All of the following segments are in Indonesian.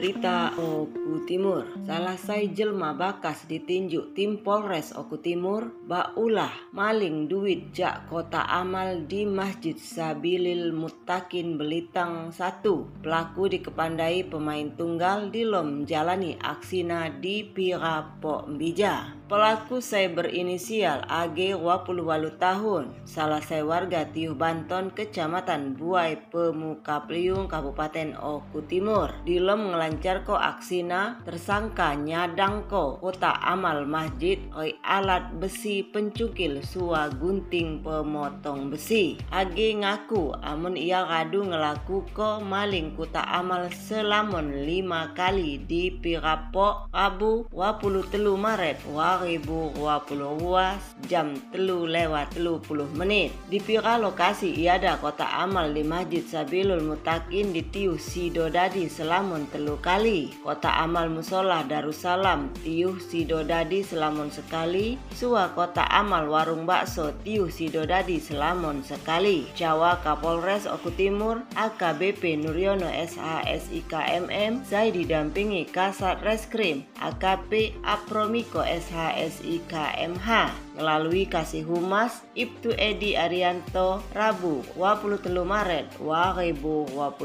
Berita Oku Timur. Salasai jelma bakas ditinjuk tim Polres Oku Timur Baulah maling duit jak kota amal di Masjid Sabilil Mutakin Belitang 1 Pelaku dikepandai pemain tunggal di lom jalani aksina di Pirapo Mbija Pelaku saya berinisial AG 28 tahun, salah saya warga Tiuh Banton, Kecamatan Buai Pemuka Pliung, Kabupaten Oku Timur. Dilem ngelancar ko aksina, tersangka nyadang ko kota amal masjid oi alat besi pencukil sua gunting pemotong besi. AG ngaku amun ia kadu ngelaku ko maling kota amal selamon lima kali di Pirapo, Rabu 23 Maret 2022 jam telu lewat telu puluh menit. Di pira lokasi iada kota amal di Masjid Sabilul Mutakin di Tiuh Sidodadi selamun telu kali. Kota amal musola Darussalam Tiuh Sidodadi selamun sekali. Sua kota amal warung bakso Tiuh Sidodadi selamun sekali. Jawa Kapolres Oku Timur AKBP Nuryono SHSIKMM saya didampingi Kasat Reskrim AKP Apromiko SH SIKMH melalui Kasih Humas Ibtu Edi Arianto Rabu 23 Maret 2022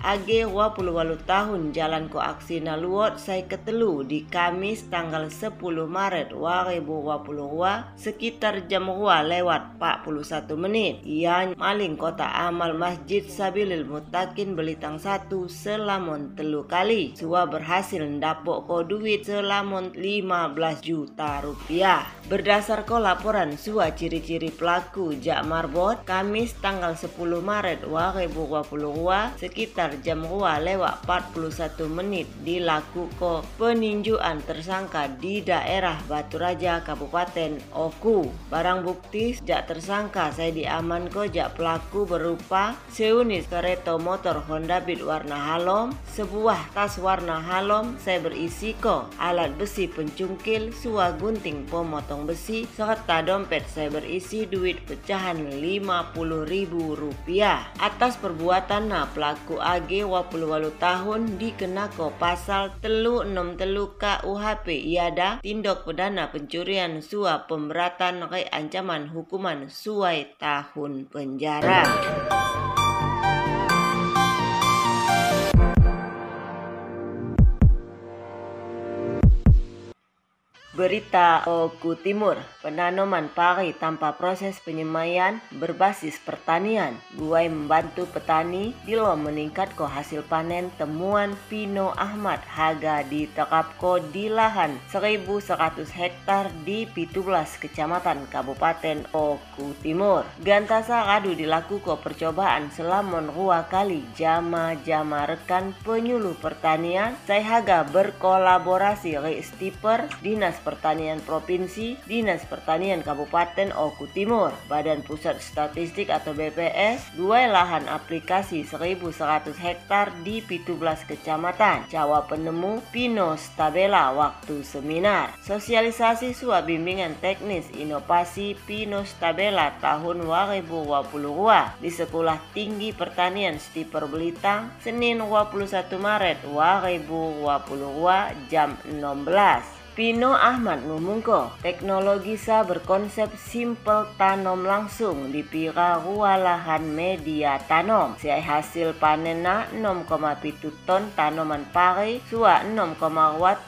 AG 28 tahun jalan ko aksi naluot saya ketelu di Kamis tanggal 10 Maret 2022 sekitar jam 2 lewat 41 menit. Ia maling kota amal Masjid Sabilil Mutakin Belitang 1 selamon telu kali. Sua berhasil ndapok ko duit selamon 15 juta rupiah. Berdasar ko laporan sua ciri-ciri pelaku Jak Marbot, Kamis tanggal 10 Maret 2022 sekitar jam 2 lewat 41 menit dilaku ko peninjuan tersangka di daerah Batu Raja Kabupaten Oku. Barang bukti jak tersangka saya diaman ko jak pelaku berupa seunit kereta motor Honda Beat warna halom, sebuah tas warna halom saya berisi ko alat besi pencungkil, sua gunting pemotong besi, serta dompet saya berisi duit pecahan ribu rupiah. Atas perbuatan na pelaku AG 28 tahun dikenako pasal telu 6 telu KUHP iada tindak pidana pencurian sua pemberatan kai ancaman hukuman suai tahun penjara. Berita Oku Timur, penanaman pari tanpa proses penyemaian berbasis pertanian. Buai membantu petani bilo meningkat ko hasil panen temuan Pino Ahmad Haga di Tekapko di lahan 1100 hektar di 17 kecamatan Kabupaten Oku Timur. Gantasa kadu dilakukan percobaan selama dua kali jama-jama rekan penyuluh pertanian. Saya Haga berkolaborasi re Stiper Dinas Pertanian Provinsi, Dinas Pertanian Kabupaten Oku Timur, Badan Pusat Statistik atau BPS, dua lahan aplikasi 1100 hektar di 17 kecamatan. Jawa penemu Pino Stabela waktu seminar. Sosialisasi suap bimbingan teknis inovasi Pino Stabela tahun 2022 di Sekolah Tinggi Pertanian Stiper Belitang, Senin 21 Maret 2022 jam 16. Pino Ahmad ngumungko, teknologi sa berkonsep simple tanam langsung di pira lahan media tanam. Siai hasil panenna 6,7 ton tanaman pari, sua 6,2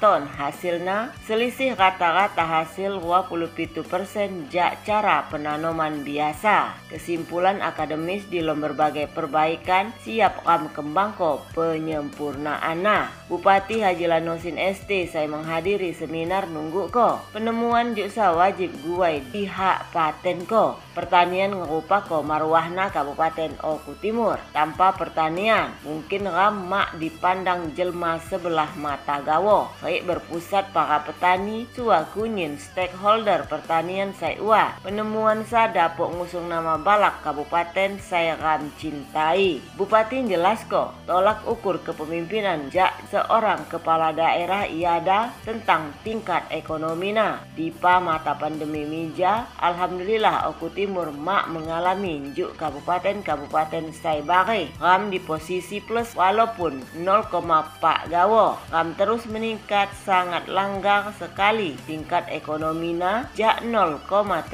ton hasilna, selisih rata-rata hasil 27% jak cara penanaman biasa. Kesimpulan akademis di berbagai perbaikan siap kam kembangko penyempurnaan. Bupati Haji Lanosin ST saya menghadiri seminar nunggu ko. Penemuan juksa wajib guai di hak paten ko. Pertanian ngerupa ko marwahna Kabupaten Oku Timur. Tanpa pertanian, mungkin ramak dipandang jelma sebelah mata gawo. Baik berpusat para petani, sua kunyin stakeholder pertanian saya Penemuan sa dapok ngusung nama balak Kabupaten saya ram cintai. Bupati jelas kok, tolak ukur kepemimpinan jak seorang kepala daerah iada tentang tingkat ekonomi na. Di pa mata pandemi mija, Alhamdulillah Oku Timur mak mengalami juk kabupaten-kabupaten Saibari ram di posisi plus walaupun 0,4 gawo. Ram terus meningkat sangat langgar sekali. Tingkat ekonomi na jak 0,36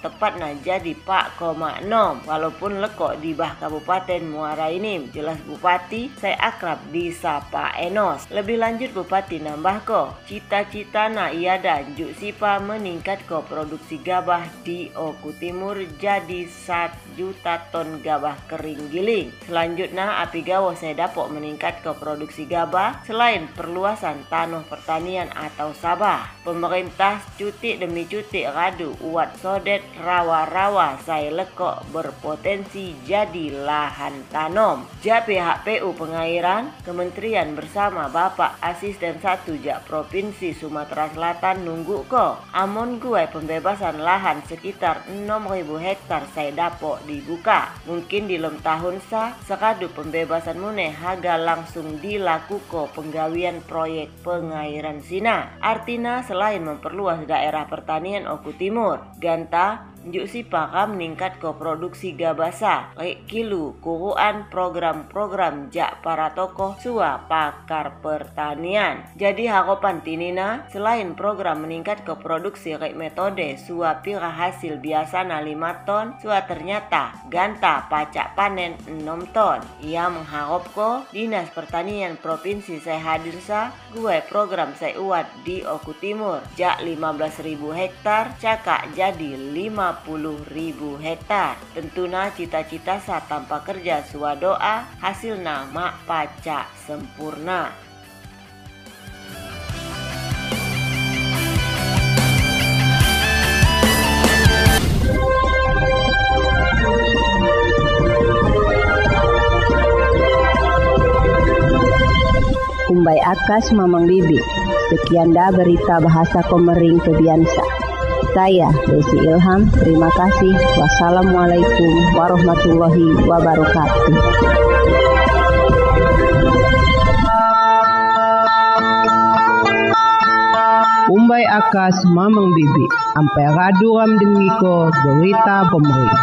tepatnya jadi 4,6 walaupun lekok di bah Kabupaten Muara ini jelas Bupati saya akrab di Sapa Enos. Lebih lanjut Bupati nambah ko cita-cita na ia dan juk sipa meningkat ko produksi gabah di Oku Timur jadi 1 juta ton gabah kering giling. Selanjutnya api saya dapat meningkat ke produksi gabah selain perluasan tanah pertanian atau sabah. Pemerintah cuti demi cuti radu uat sodet rawa-rawa saya lekok berpotensi jadi lahan tanam. Ja pihak PU Pengairan, Kementerian bersama Bapak Asisten Satu Jak Provinsi Sumatera Selatan nunggu ko. Amon gue pembebasan lahan sekitar 6000 hektar saya dapok dibuka. Mungkin di lem tahun sa sekadu pembebasan mune haga langsung dilakukan penggawian proyek pengairan sina. Artinya selain memperluas daerah pertanian Oku Timur, Ganta Njuk si meningkat ke produksi gabasa, rek kilu kuruan program-program jak para tokoh sua pakar pertanian. Jadi harapan tinina selain program meningkat ke produksi rek metode sua pira hasil biasa na 5 ton, sua ternyata ganta pacak panen 6 ton. Ia mengharap ko Dinas Pertanian Provinsi saya hadir sa gue program saya uat di Oku Timur jak 15.000 hektar cakak jadi 50 ribu hektar. Tentunya cita-cita saat tanpa kerja suwa doa hasil nama pacak sempurna. Umbai Akas Mamang Bibi. Sekian dah berita bahasa Komering Kebiasa. Saya Desi Ilham, terima kasih. Wassalamualaikum warahmatullahi wabarakatuh. Umbai akas mamang bibi, ampai raduram dengiko berita pemerintah.